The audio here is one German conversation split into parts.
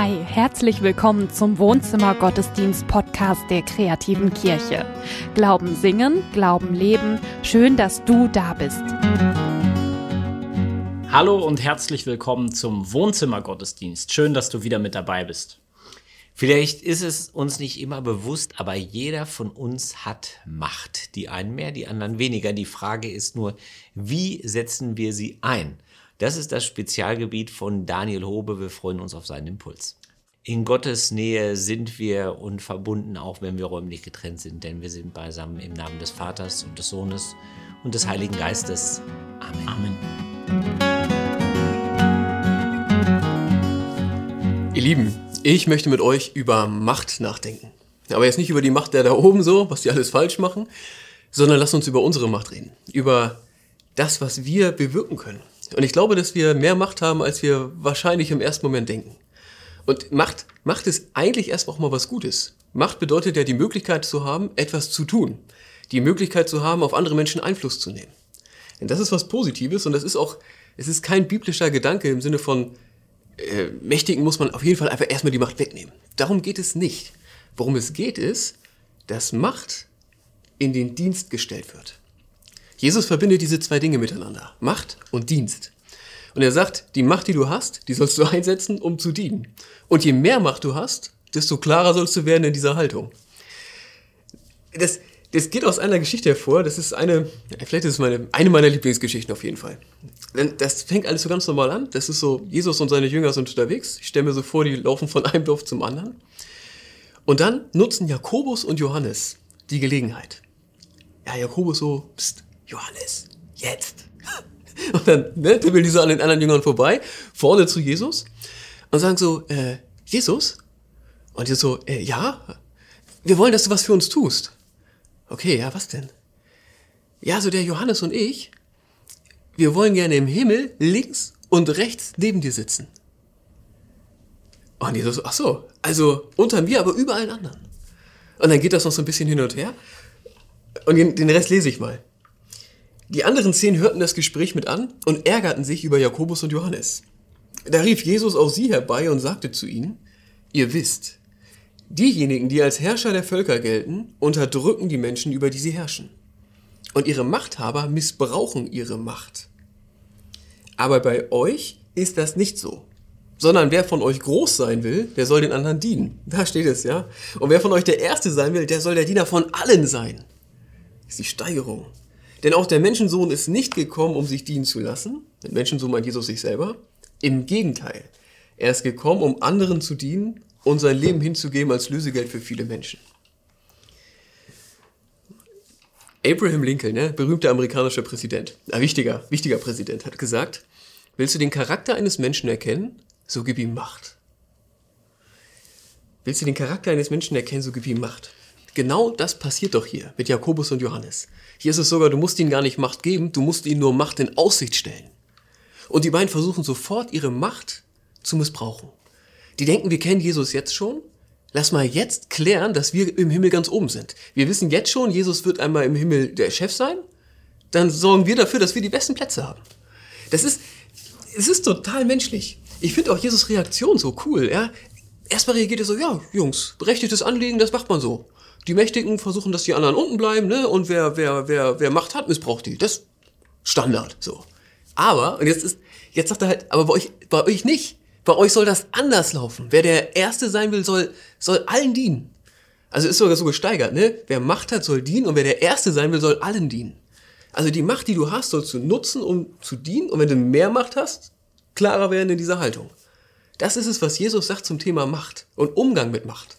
Hi, herzlich willkommen zum Wohnzimmer Gottesdienst Podcast der kreativen Kirche. Glauben singen, Glauben leben. Schön, dass du da bist. Hallo und herzlich willkommen zum Wohnzimmer Gottesdienst. Schön, dass du wieder mit dabei bist. Vielleicht ist es uns nicht immer bewusst, aber jeder von uns hat Macht. Die einen mehr, die anderen weniger. Die Frage ist nur, wie setzen wir sie ein? Das ist das Spezialgebiet von Daniel Hobe. Wir freuen uns auf seinen Impuls. In Gottes Nähe sind wir und verbunden, auch wenn wir räumlich getrennt sind, denn wir sind beisammen im Namen des Vaters und des Sohnes und des Heiligen Geistes. Amen. Amen. Ihr Lieben, ich möchte mit euch über Macht nachdenken. Aber jetzt nicht über die Macht der da oben so, was die alles falsch machen, sondern lasst uns über unsere Macht reden. Über das, was wir bewirken können. Und ich glaube, dass wir mehr Macht haben, als wir wahrscheinlich im ersten Moment denken. Und Macht, Macht ist eigentlich erstmal auch mal was Gutes. Macht bedeutet ja die Möglichkeit zu haben, etwas zu tun. Die Möglichkeit zu haben, auf andere Menschen Einfluss zu nehmen. Denn das ist was Positives und das ist auch, es ist kein biblischer Gedanke im Sinne von, äh, Mächtigen muss man auf jeden Fall einfach erstmal die Macht wegnehmen. Darum geht es nicht. Worum es geht ist, dass Macht in den Dienst gestellt wird. Jesus verbindet diese zwei Dinge miteinander, Macht und Dienst. Und er sagt, die Macht, die du hast, die sollst du einsetzen, um zu dienen. Und je mehr Macht du hast, desto klarer sollst du werden in dieser Haltung. Das, das geht aus einer Geschichte hervor, das ist eine, vielleicht ist es meine, eine meiner Lieblingsgeschichten auf jeden Fall. Das fängt alles so ganz normal an. Das ist so, Jesus und seine Jünger sind unterwegs. Ich stelle mir so vor, die laufen von einem Dorf zum anderen. Und dann nutzen Jakobus und Johannes die Gelegenheit. Ja, Jakobus so, pst, Johannes, jetzt. Und dann ne, tippeln die so an den anderen Jüngern vorbei, vorne zu Jesus und sagen so, äh, Jesus? Und Jesus so, äh, ja, wir wollen, dass du was für uns tust. Okay, ja, was denn? Ja, so der Johannes und ich, wir wollen gerne im Himmel links und rechts neben dir sitzen. Und Jesus ach so, also unter mir, aber über allen anderen. Und dann geht das noch so ein bisschen hin und her. Und den Rest lese ich mal. Die anderen zehn hörten das Gespräch mit an und ärgerten sich über Jakobus und Johannes. Da rief Jesus auch sie herbei und sagte zu ihnen, ihr wisst, diejenigen, die als Herrscher der Völker gelten, unterdrücken die Menschen, über die sie herrschen. Und ihre Machthaber missbrauchen ihre Macht. Aber bei euch ist das nicht so. Sondern wer von euch groß sein will, der soll den anderen dienen. Da steht es, ja. Und wer von euch der Erste sein will, der soll der Diener von allen sein. Das ist die Steigerung. Denn auch der Menschensohn ist nicht gekommen, um sich dienen zu lassen. Der Menschensohn meint Jesus sich selber. Im Gegenteil. Er ist gekommen, um anderen zu dienen und sein Leben hinzugeben als Lösegeld für viele Menschen. Abraham Lincoln, ne, berühmter amerikanischer Präsident, ein wichtiger, wichtiger Präsident, hat gesagt, willst du den Charakter eines Menschen erkennen, so gib ihm Macht. Willst du den Charakter eines Menschen erkennen, so gib ihm Macht. Genau das passiert doch hier mit Jakobus und Johannes. Hier ist es sogar, du musst ihnen gar nicht Macht geben, du musst ihnen nur Macht in Aussicht stellen. Und die beiden versuchen sofort ihre Macht zu missbrauchen. Die denken, wir kennen Jesus jetzt schon. Lass mal jetzt klären, dass wir im Himmel ganz oben sind. Wir wissen jetzt schon, Jesus wird einmal im Himmel der Chef sein. Dann sorgen wir dafür, dass wir die besten Plätze haben. Das ist, es ist total menschlich. Ich finde auch Jesus Reaktion so cool. Ja? Erstmal reagiert er so, ja, Jungs, berechtigtes Anliegen, das macht man so. Die Mächtigen versuchen, dass die anderen unten bleiben, ne? Und wer, wer, wer, wer Macht hat, missbraucht die. Das Standard, so. Aber, und jetzt ist, jetzt sagt er halt, aber bei euch, bei euch nicht. Bei euch soll das anders laufen. Wer der Erste sein will, soll, soll allen dienen. Also ist sogar so gesteigert, ne? Wer Macht hat, soll dienen und wer der Erste sein will, soll allen dienen. Also die Macht, die du hast, sollst du nutzen, um zu dienen. Und wenn du mehr Macht hast, klarer werden in dieser Haltung. Das ist es, was Jesus sagt zum Thema Macht und Umgang mit Macht.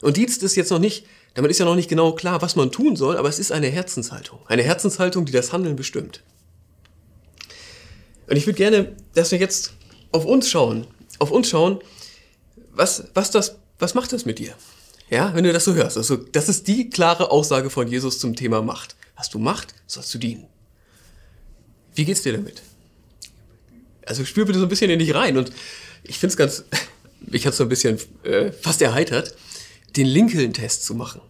Und Dienst ist jetzt noch nicht, damit ist ja noch nicht genau klar, was man tun soll, aber es ist eine Herzenshaltung. Eine Herzenshaltung, die das Handeln bestimmt. Und ich würde gerne, dass wir jetzt auf uns schauen, auf uns schauen, was, was das, was macht das mit dir? Ja, wenn du das so hörst. Also, das ist die klare Aussage von Jesus zum Thema Macht. Hast du Macht, sollst du dienen. Wie geht's dir damit? Also spür bitte so ein bisschen in dich rein und ich finde es ganz, mich hat so ein bisschen äh, fast erheitert den Lincoln-Test zu machen.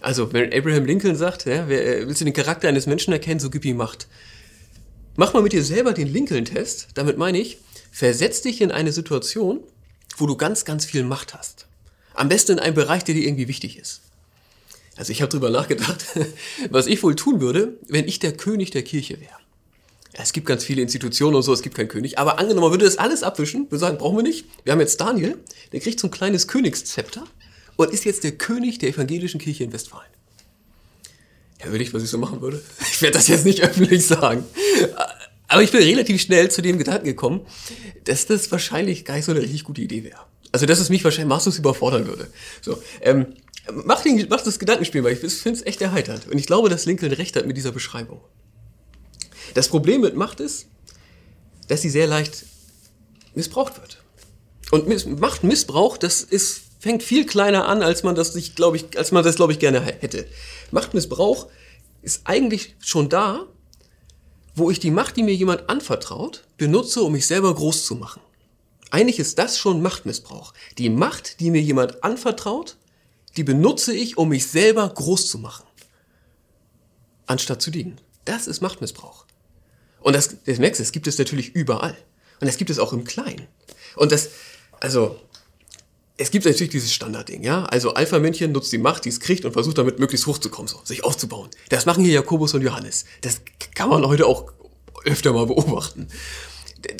Also, wenn Abraham Lincoln sagt, ja, äh, willst du den Charakter eines Menschen erkennen, so gib ihm Macht. Mach mal mit dir selber den Lincoln-Test. Damit meine ich, versetz dich in eine Situation, wo du ganz, ganz viel Macht hast. Am besten in einem Bereich, der dir irgendwie wichtig ist. Also ich habe drüber nachgedacht, was ich wohl tun würde, wenn ich der König der Kirche wäre. Es gibt ganz viele Institutionen und so, es gibt keinen König. Aber angenommen, man würde das alles abwischen, würde sagen, brauchen wir nicht. Wir haben jetzt Daniel, der kriegt so ein kleines Königszepter und ist jetzt der König der evangelischen Kirche in Westfalen. Ja, will ich, was ich so machen würde. Ich werde das jetzt nicht öffentlich sagen. Aber ich bin relativ schnell zu dem Gedanken gekommen, dass das wahrscheinlich gar nicht so eine richtig gute Idee wäre. Also, dass es mich wahrscheinlich maßlos überfordern würde. So, ähm, mach, den, mach das Gedankenspiel, weil ich finde es echt erheiternd. Und ich glaube, dass Lincoln recht hat mit dieser Beschreibung. Das Problem mit Macht ist, dass sie sehr leicht missbraucht wird. Und Miss Machtmissbrauch, das ist, fängt viel kleiner an, als man das sich, glaube ich, als man das, glaube ich, gerne hätte. Machtmissbrauch ist eigentlich schon da, wo ich die Macht, die mir jemand anvertraut, benutze, um mich selber groß zu machen. Eigentlich ist das schon Machtmissbrauch. Die Macht, die mir jemand anvertraut, die benutze ich, um mich selber groß zu machen. Anstatt zu dienen. Das ist Machtmissbrauch. Und das, das merkst du, das gibt es natürlich überall. Und das gibt es auch im Kleinen. Und das, also, es gibt natürlich dieses Standardding, ja. Also Alpha-Männchen nutzt die Macht, die es kriegt und versucht damit möglichst hochzukommen, so, sich aufzubauen. Das machen hier Jakobus und Johannes. Das kann man heute auch öfter mal beobachten.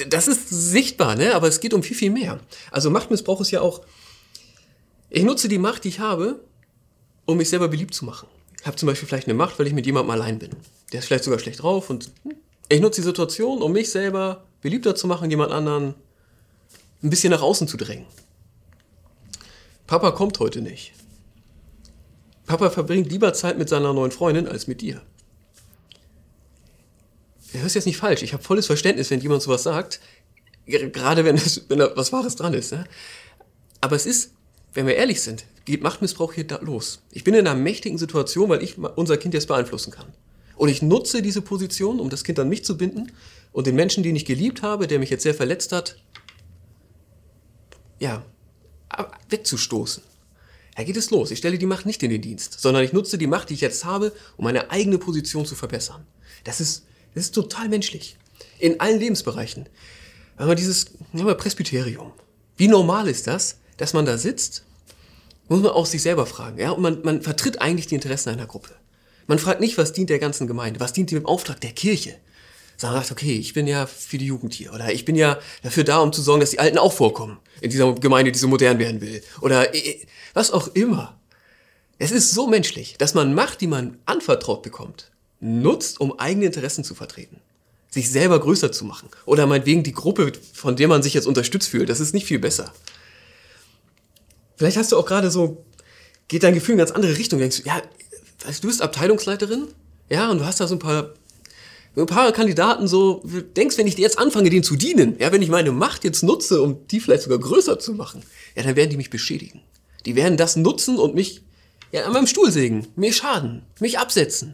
Das ist sichtbar, ne? Aber es geht um viel, viel mehr. Also Machtmissbrauch ist ja auch, ich nutze die Macht, die ich habe, um mich selber beliebt zu machen. Ich habe zum Beispiel vielleicht eine Macht, weil ich mit jemandem allein bin. Der ist vielleicht sogar schlecht drauf und hm, ich nutze die Situation, um mich selber beliebter zu machen, jemand anderen ein bisschen nach außen zu drängen. Papa kommt heute nicht. Papa verbringt lieber Zeit mit seiner neuen Freundin als mit dir. Du hörst jetzt nicht falsch. Ich habe volles Verständnis, wenn jemand sowas sagt. Gerade wenn, es, wenn da was Wahres dran ist. Ne? Aber es ist, wenn wir ehrlich sind, geht Machtmissbrauch hier los. Ich bin in einer mächtigen Situation, weil ich unser Kind jetzt beeinflussen kann. Und ich nutze diese Position, um das Kind an mich zu binden und den Menschen, den ich geliebt habe, der mich jetzt sehr verletzt hat, ja, wegzustoßen. Da geht es los. Ich stelle die Macht nicht in den Dienst, sondern ich nutze die Macht, die ich jetzt habe, um meine eigene Position zu verbessern. Das ist, das ist total menschlich. In allen Lebensbereichen. Wenn man dieses ja, Presbyterium. Wie normal ist das, dass man da sitzt? Muss man auch sich selber fragen. Ja? Und man, man vertritt eigentlich die Interessen einer Gruppe. Man fragt nicht, was dient der ganzen Gemeinde, was dient dem Auftrag der Kirche. Sondern sagt, okay, ich bin ja für die Jugend hier. Oder ich bin ja dafür da, um zu sorgen, dass die Alten auch vorkommen. In dieser Gemeinde, die so modern werden will. Oder äh, was auch immer. Es ist so menschlich, dass man Macht, die man anvertraut bekommt, nutzt, um eigene Interessen zu vertreten. Sich selber größer zu machen. Oder meinetwegen die Gruppe, von der man sich jetzt unterstützt fühlt. Das ist nicht viel besser. Vielleicht hast du auch gerade so, geht dein Gefühl in eine ganz andere Richtung. Denkst du, ja, du bist Abteilungsleiterin, ja, und du hast da so ein paar, ein paar Kandidaten so, denkst, wenn ich jetzt anfange, denen zu dienen, ja, wenn ich meine Macht jetzt nutze, um die vielleicht sogar größer zu machen, ja, dann werden die mich beschädigen. Die werden das nutzen und mich, ja, an meinem Stuhl sägen, mir schaden, mich absetzen.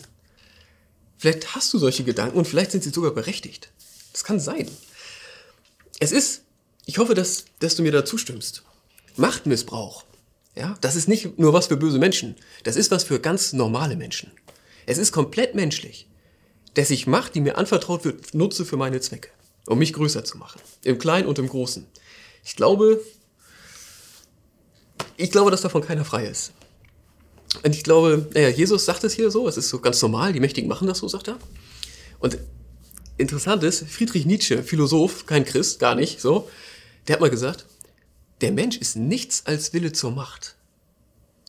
Vielleicht hast du solche Gedanken und vielleicht sind sie sogar berechtigt. Das kann sein. Es ist, ich hoffe, dass, dass du mir da zustimmst. Machtmissbrauch ja, das ist nicht nur was für böse Menschen. Das ist was für ganz normale Menschen. Es ist komplett menschlich, dass ich Macht, die mir anvertraut wird, nutze für meine Zwecke, um mich größer zu machen. Im Kleinen und im Großen. Ich glaube, ich glaube, dass davon keiner frei ist. Und ich glaube, naja, Jesus sagt es hier so, es ist so ganz normal, die Mächtigen machen das so, sagt er. Und interessant ist, Friedrich Nietzsche, Philosoph, kein Christ, gar nicht, so, der hat mal gesagt, der Mensch ist nichts als Wille zur Macht.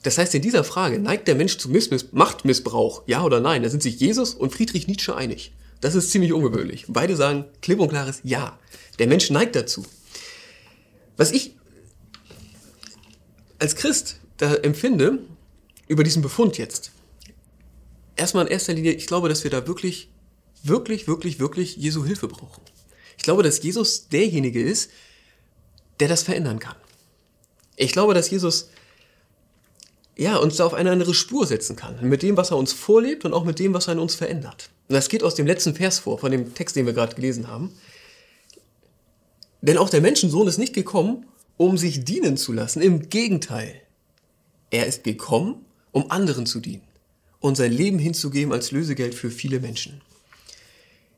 Das heißt, in dieser Frage neigt der Mensch zu Missmiss Machtmissbrauch, ja oder nein? Da sind sich Jesus und Friedrich Nietzsche einig. Das ist ziemlich ungewöhnlich. Beide sagen klipp und klares Ja. Der Mensch neigt dazu. Was ich als Christ da empfinde, über diesen Befund jetzt, erstmal in erster Linie, ich glaube, dass wir da wirklich, wirklich, wirklich, wirklich Jesu Hilfe brauchen. Ich glaube, dass Jesus derjenige ist, der das verändern kann. Ich glaube, dass Jesus ja, uns da auf eine andere Spur setzen kann. Mit dem, was er uns vorlebt und auch mit dem, was er in uns verändert. Und das geht aus dem letzten Vers vor, von dem Text, den wir gerade gelesen haben. Denn auch der Menschensohn ist nicht gekommen, um sich dienen zu lassen. Im Gegenteil. Er ist gekommen, um anderen zu dienen und sein Leben hinzugeben als Lösegeld für viele Menschen.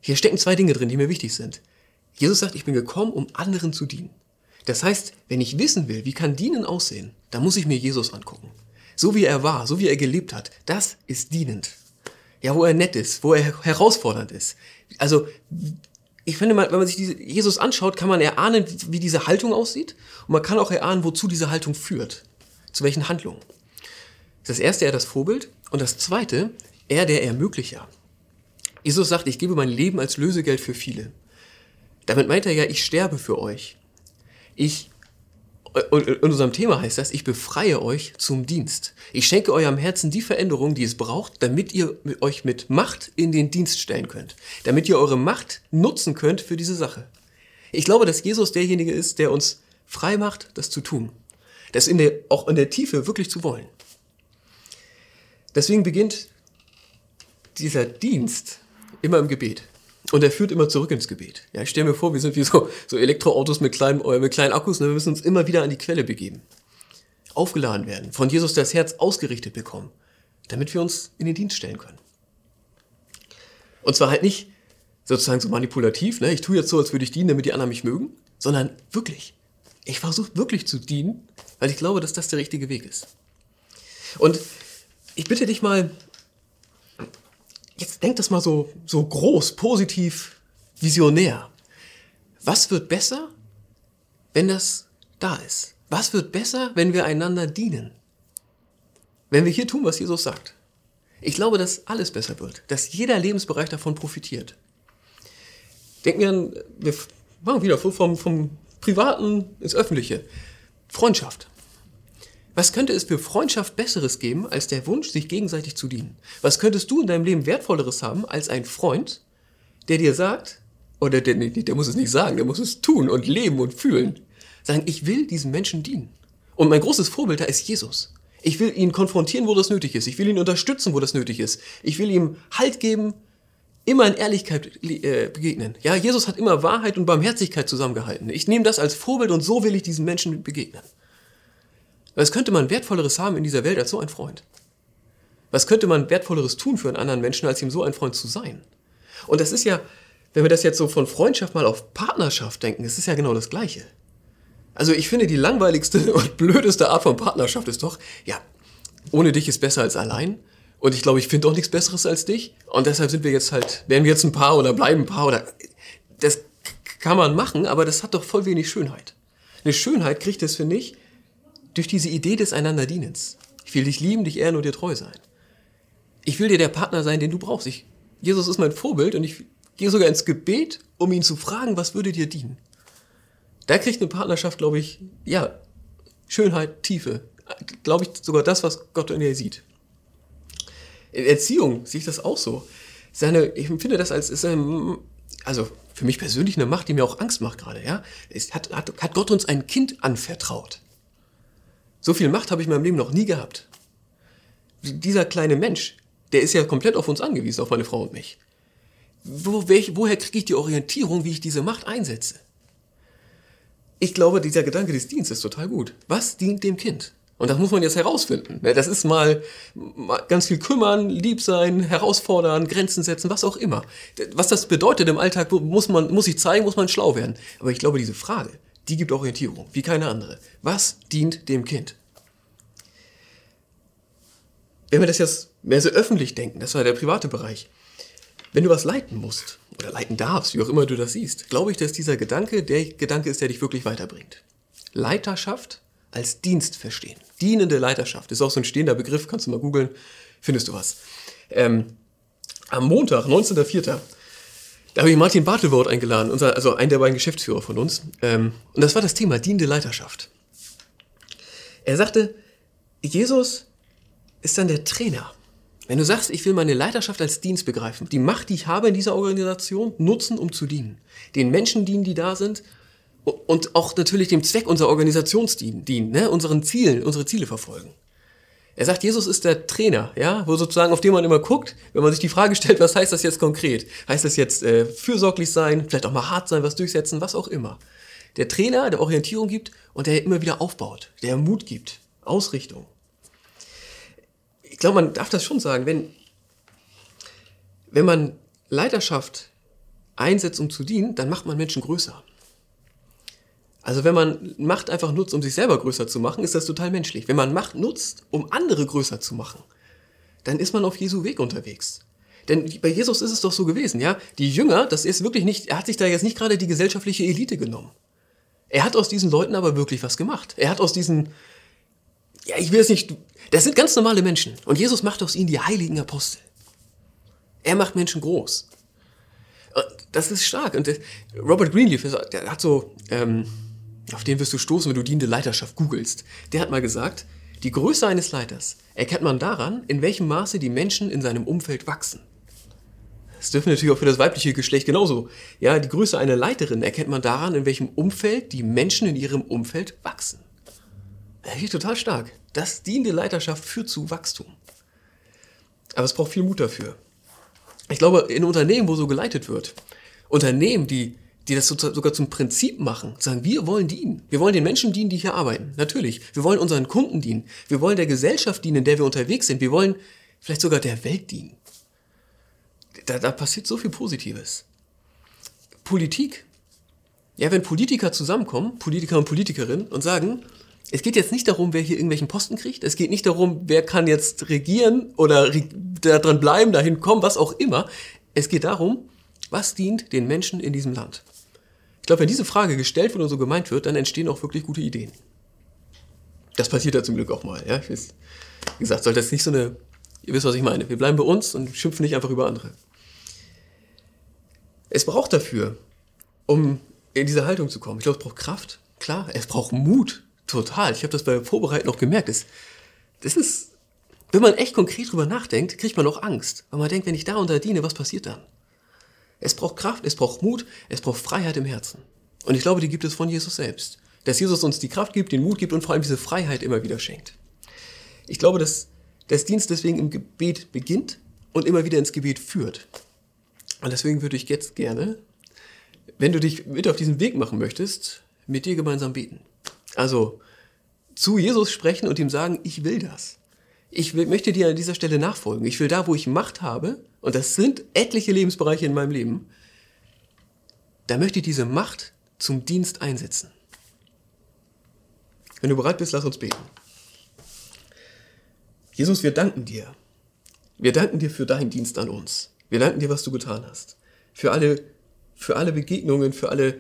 Hier stecken zwei Dinge drin, die mir wichtig sind. Jesus sagt, ich bin gekommen, um anderen zu dienen. Das heißt, wenn ich wissen will, wie kann Dienen aussehen, dann muss ich mir Jesus angucken. So wie er war, so wie er gelebt hat, das ist dienend. Ja, wo er nett ist, wo er herausfordernd ist. Also, ich finde, wenn man sich Jesus anschaut, kann man erahnen, wie diese Haltung aussieht. Und man kann auch erahnen, wozu diese Haltung führt. Zu welchen Handlungen. Das erste, er das Vorbild. Und das zweite, er der Ermöglicher. Jesus sagt, ich gebe mein Leben als Lösegeld für viele. Damit meint er ja, ich sterbe für euch. Ich, und in unserem Thema heißt das, ich befreie euch zum Dienst. Ich schenke eurem Herzen die Veränderung, die es braucht, damit ihr euch mit Macht in den Dienst stellen könnt. Damit ihr eure Macht nutzen könnt für diese Sache. Ich glaube, dass Jesus derjenige ist, der uns frei macht, das zu tun. Das in der, auch in der Tiefe wirklich zu wollen. Deswegen beginnt dieser Dienst immer im Gebet. Und er führt immer zurück ins Gebet. Ja, ich stelle mir vor, wir sind wie so, so Elektroautos mit kleinen, äh, mit kleinen Akkus ne? wir müssen uns immer wieder an die Quelle begeben. Aufgeladen werden, von Jesus das Herz ausgerichtet bekommen, damit wir uns in den Dienst stellen können. Und zwar halt nicht sozusagen so manipulativ, ne? ich tue jetzt so, als würde ich dienen, damit die anderen mich mögen, sondern wirklich. Ich versuche wirklich zu dienen, weil ich glaube, dass das der richtige Weg ist. Und ich bitte dich mal, jetzt denk das mal so, so groß, positiv, visionär. Was wird besser, wenn das da ist? Was wird besser, wenn wir einander dienen? Wenn wir hier tun, was Jesus sagt. Ich glaube, dass alles besser wird, dass jeder Lebensbereich davon profitiert. Denken wir an, wir machen wieder vom, vom Privaten ins Öffentliche. Freundschaft. Was könnte es für Freundschaft Besseres geben, als der Wunsch, sich gegenseitig zu dienen? Was könntest du in deinem Leben Wertvolleres haben, als ein Freund, der dir sagt, oder der, der muss es nicht sagen, der muss es tun und leben und fühlen, sagen, ich will diesen Menschen dienen. Und mein großes Vorbild da ist Jesus. Ich will ihn konfrontieren, wo das nötig ist. Ich will ihn unterstützen, wo das nötig ist. Ich will ihm Halt geben, immer in Ehrlichkeit äh, begegnen. Ja, Jesus hat immer Wahrheit und Barmherzigkeit zusammengehalten. Ich nehme das als Vorbild und so will ich diesen Menschen begegnen. Was könnte man Wertvolleres haben in dieser Welt als so ein Freund? Was könnte man Wertvolleres tun für einen anderen Menschen, als ihm so ein Freund zu sein? Und das ist ja, wenn wir das jetzt so von Freundschaft mal auf Partnerschaft denken, es ist ja genau das Gleiche. Also ich finde, die langweiligste und blödeste Art von Partnerschaft ist doch, ja, ohne dich ist besser als allein. Und ich glaube, ich finde auch nichts Besseres als dich. Und deshalb sind wir jetzt halt, werden wir jetzt ein Paar oder bleiben ein Paar oder, das kann man machen, aber das hat doch voll wenig Schönheit. Eine Schönheit kriegt es, finde ich, durch diese Idee des Einanderdienens. Ich will dich lieben, dich ehren und dir treu sein. Ich will dir der Partner sein, den du brauchst. Ich, Jesus ist mein Vorbild und ich gehe sogar ins Gebet, um ihn zu fragen, was würde dir dienen. Da kriegt eine Partnerschaft, glaube ich, ja, Schönheit, Tiefe. Glaube ich sogar das, was Gott in dir sieht. In Erziehung sehe ich das auch so. Seine, ich empfinde das als, ist eine, also für mich persönlich eine Macht, die mir auch Angst macht gerade, ja. Es hat, hat, hat Gott uns ein Kind anvertraut. So viel Macht habe ich in meinem Leben noch nie gehabt. Dieser kleine Mensch, der ist ja komplett auf uns angewiesen, auf meine Frau und mich. Wo, welch, woher kriege ich die Orientierung, wie ich diese Macht einsetze? Ich glaube, dieser Gedanke des Dienstes ist total gut. Was dient dem Kind? Und das muss man jetzt herausfinden. Ne, das ist mal, ganz viel kümmern, lieb sein, herausfordern, Grenzen setzen, was auch immer. Was das bedeutet im Alltag, muss man, muss ich zeigen, muss man schlau werden. Aber ich glaube, diese Frage, die gibt Orientierung, wie keine andere. Was dient dem Kind? Wenn wir das jetzt mehr so öffentlich denken, das war der private Bereich, wenn du was leiten musst oder leiten darfst, wie auch immer du das siehst, glaube ich, dass dieser Gedanke der Gedanke ist, der dich wirklich weiterbringt. Leiterschaft als Dienst verstehen. Dienende Leiterschaft ist auch so ein stehender Begriff, kannst du mal googeln, findest du was. Ähm, am Montag, 19.04., da habe ich Martin Bartelwort eingeladen, unser, also einen der beiden Geschäftsführer von uns. Ähm, und das war das Thema dienende Leiterschaft. Er sagte, Jesus ist dann der Trainer. Wenn du sagst, ich will meine Leiterschaft als Dienst begreifen, die Macht, die ich habe in dieser Organisation, nutzen, um zu dienen. Den Menschen dienen, die da sind und auch natürlich dem Zweck unserer Organisation dienen, ne? unseren Zielen, unsere Ziele verfolgen. Er sagt, Jesus ist der Trainer, ja, wo sozusagen auf den man immer guckt, wenn man sich die Frage stellt, was heißt das jetzt konkret? Heißt das jetzt äh, fürsorglich sein, vielleicht auch mal hart sein, was durchsetzen, was auch immer. Der Trainer, der Orientierung gibt und der immer wieder aufbaut, der Mut gibt, Ausrichtung. Ich glaube, man darf das schon sagen, wenn, wenn man Leiterschaft einsetzt, um zu dienen, dann macht man Menschen größer. Also wenn man Macht einfach nutzt, um sich selber größer zu machen, ist das total menschlich. Wenn man Macht nutzt, um andere größer zu machen, dann ist man auf Jesu Weg unterwegs. Denn bei Jesus ist es doch so gewesen, ja? Die Jünger, das ist wirklich nicht, er hat sich da jetzt nicht gerade die gesellschaftliche Elite genommen. Er hat aus diesen Leuten aber wirklich was gemacht. Er hat aus diesen, ja, ich will es nicht, das sind ganz normale Menschen. Und Jesus macht aus ihnen die heiligen Apostel. Er macht Menschen groß. Das ist stark. Und Robert Greenleaf, der hat so, ähm, auf den wirst du stoßen, wenn du dienende Leiterschaft googelst. Der hat mal gesagt, die Größe eines Leiters erkennt man daran, in welchem Maße die Menschen in seinem Umfeld wachsen. Das dürfen natürlich auch für das weibliche Geschlecht genauso. Ja, die Größe einer Leiterin erkennt man daran, in welchem Umfeld die Menschen in ihrem Umfeld wachsen. Das ist total stark. Das dienende Leiterschaft führt zu Wachstum. Aber es braucht viel Mut dafür. Ich glaube, in Unternehmen, wo so geleitet wird, Unternehmen, die, die das sogar zum Prinzip machen, sagen, wir wollen dienen. Wir wollen den Menschen dienen, die hier arbeiten. Natürlich. Wir wollen unseren Kunden dienen. Wir wollen der Gesellschaft dienen, in der wir unterwegs sind. Wir wollen vielleicht sogar der Welt dienen. Da, da passiert so viel Positives. Politik. Ja, wenn Politiker zusammenkommen, Politiker und Politikerinnen, und sagen, es geht jetzt nicht darum, wer hier irgendwelchen Posten kriegt. Es geht nicht darum, wer kann jetzt regieren oder da dran bleiben, dahin kommen, was auch immer. Es geht darum, was dient den Menschen in diesem Land. Ich glaube, wenn diese Frage gestellt wird und so gemeint wird, dann entstehen auch wirklich gute Ideen. Das passiert ja zum Glück auch mal. Ja? Ich weiß, wie gesagt, sollte das nicht so eine, ihr wisst, was ich meine. Wir bleiben bei uns und schimpfen nicht einfach über andere. Es braucht dafür, um in diese Haltung zu kommen. Ich glaube, es braucht Kraft, klar. Es braucht Mut, total. Ich habe das beim Vorbereiten noch gemerkt. Das, das ist, wenn man echt konkret drüber nachdenkt, kriegt man auch Angst. Weil man denkt, wenn ich da unter diene, was passiert dann? Es braucht Kraft, es braucht Mut, es braucht Freiheit im Herzen. Und ich glaube, die gibt es von Jesus selbst. Dass Jesus uns die Kraft gibt, den Mut gibt und vor allem diese Freiheit immer wieder schenkt. Ich glaube, dass das Dienst deswegen im Gebet beginnt und immer wieder ins Gebet führt. Und deswegen würde ich jetzt gerne, wenn du dich mit auf diesen Weg machen möchtest, mit dir gemeinsam beten. Also zu Jesus sprechen und ihm sagen, ich will das. Ich will, möchte dir an dieser Stelle nachfolgen. Ich will da, wo ich Macht habe, und das sind etliche Lebensbereiche in meinem Leben, da möchte ich diese Macht zum Dienst einsetzen. Wenn du bereit bist, lass uns beten. Jesus, wir danken dir. Wir danken dir für deinen Dienst an uns. Wir danken dir, was du getan hast. Für alle, für alle Begegnungen, für alle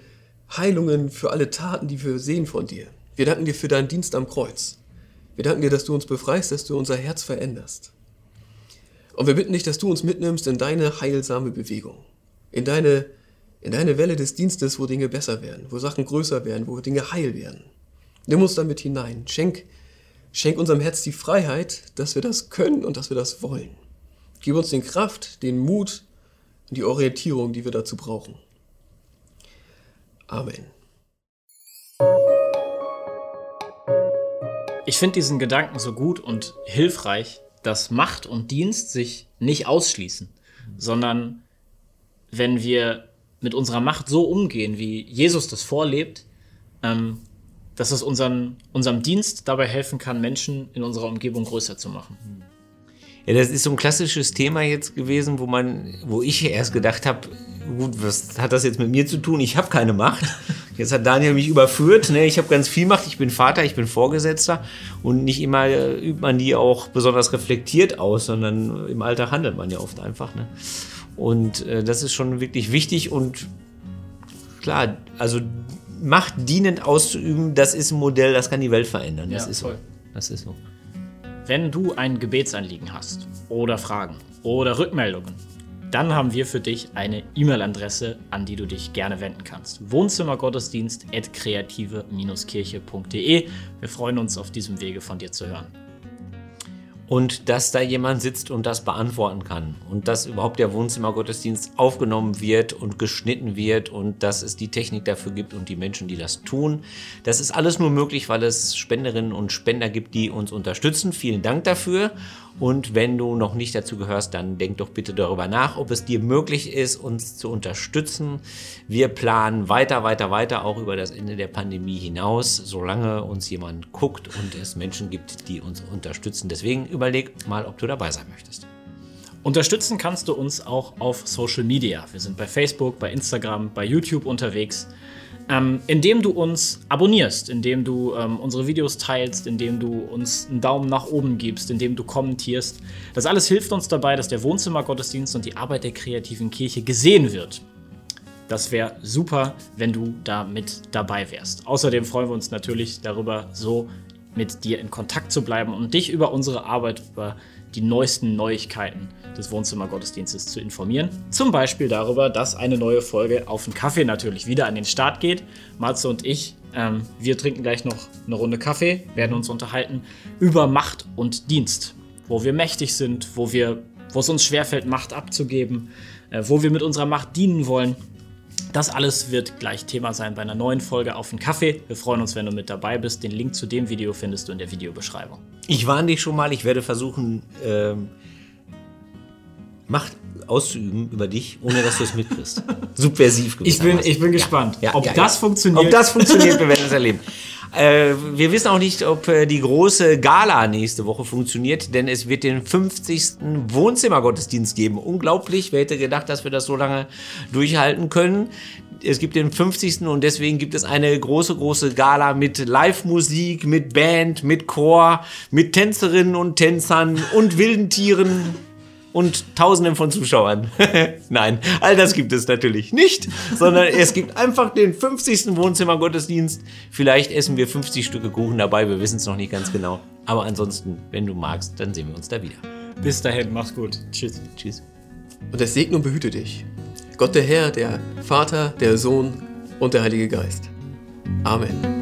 Heilungen, für alle Taten, die wir sehen von dir. Wir danken dir für deinen Dienst am Kreuz. Wir danken dir, dass du uns befreist, dass du unser Herz veränderst. Und wir bitten dich, dass du uns mitnimmst in deine heilsame Bewegung, in deine, in deine Welle des Dienstes, wo Dinge besser werden, wo Sachen größer werden, wo Dinge heil werden. Nimm uns damit hinein. Schenk, schenk unserem Herz die Freiheit, dass wir das können und dass wir das wollen. Gib uns den Kraft, den Mut und die Orientierung, die wir dazu brauchen. Amen. Ich finde diesen Gedanken so gut und hilfreich, dass Macht und Dienst sich nicht ausschließen, sondern wenn wir mit unserer Macht so umgehen, wie Jesus das vorlebt, ähm, dass es unseren, unserem Dienst dabei helfen kann, Menschen in unserer Umgebung größer zu machen. Ja, das ist so ein klassisches Thema jetzt gewesen, wo man, wo ich erst gedacht habe, gut, was hat das jetzt mit mir zu tun? Ich habe keine Macht. Jetzt hat Daniel mich überführt. Ne? Ich habe ganz viel Macht. Ich bin Vater, ich bin Vorgesetzter. Und nicht immer äh, übt man die auch besonders reflektiert aus, sondern im Alltag handelt man ja oft einfach. Ne? Und äh, das ist schon wirklich wichtig. Und klar, also Macht dienend auszuüben, das ist ein Modell, das kann die Welt verändern. Das Ja, ist voll. so. Das ist so. Wenn du ein Gebetsanliegen hast oder Fragen oder Rückmeldungen, dann haben wir für dich eine E-Mail-Adresse, an die du dich gerne wenden kannst. Wohnzimmergottesdienst.kreative-kirche.de. Wir freuen uns auf diesem Wege von dir zu hören. Und dass da jemand sitzt und das beantworten kann. Und dass überhaupt der Wohnzimmergottesdienst aufgenommen wird und geschnitten wird und dass es die Technik dafür gibt und die Menschen, die das tun. Das ist alles nur möglich, weil es Spenderinnen und Spender gibt, die uns unterstützen. Vielen Dank dafür. Und wenn du noch nicht dazu gehörst, dann denk doch bitte darüber nach, ob es dir möglich ist, uns zu unterstützen. Wir planen weiter, weiter, weiter, auch über das Ende der Pandemie hinaus, solange uns jemand guckt und es Menschen gibt, die uns unterstützen. Deswegen überleg mal, ob du dabei sein möchtest. Unterstützen kannst du uns auch auf Social Media. Wir sind bei Facebook, bei Instagram, bei YouTube unterwegs. Ähm, indem du uns abonnierst, indem du ähm, unsere Videos teilst, indem du uns einen Daumen nach oben gibst, indem du kommentierst. Das alles hilft uns dabei, dass der Wohnzimmergottesdienst und die Arbeit der kreativen Kirche gesehen wird. Das wäre super, wenn du da mit dabei wärst. Außerdem freuen wir uns natürlich darüber, so mit dir in Kontakt zu bleiben und dich über unsere Arbeit, über die neuesten Neuigkeiten des Wohnzimmergottesdienstes zu informieren. Zum Beispiel darüber, dass eine neue Folge auf den Kaffee natürlich wieder an den Start geht. Matze und ich, ähm, wir trinken gleich noch eine Runde Kaffee, werden uns unterhalten über Macht und Dienst, wo wir mächtig sind, wo wir, wo es uns schwerfällt, Macht abzugeben, äh, wo wir mit unserer Macht dienen wollen. Das alles wird gleich Thema sein bei einer neuen Folge auf den Kaffee. Wir freuen uns, wenn du mit dabei bist. Den Link zu dem Video findest du in der Videobeschreibung. Ich warne dich schon mal, ich werde versuchen, ähm, Macht auszuüben über dich, ohne dass du es mitkriegst. Subversiv Ich bin, ich bin gespannt, Ja, ob ja, das ja. funktioniert. Ob das funktioniert, wir werden es erleben. Äh, wir wissen auch nicht, ob äh, die große Gala nächste Woche funktioniert, denn es wird den 50. Wohnzimmergottesdienst geben. Unglaublich, wer hätte gedacht, dass wir das so lange durchhalten können. Es gibt den 50. und deswegen gibt es eine große, große Gala mit Live-Musik, mit Band, mit Chor, mit Tänzerinnen und Tänzern und wilden Tieren und Tausenden von Zuschauern. Nein, all das gibt es natürlich nicht, sondern es gibt einfach den 50. Wohnzimmergottesdienst. Vielleicht essen wir 50 Stücke Kuchen dabei, wir wissen es noch nicht ganz genau. Aber ansonsten, wenn du magst, dann sehen wir uns da wieder. Bis dahin, mach's gut. Tschüss. Tschüss. Und es segne und behüte dich. Gott der Herr, der Vater, der Sohn und der Heilige Geist. Amen.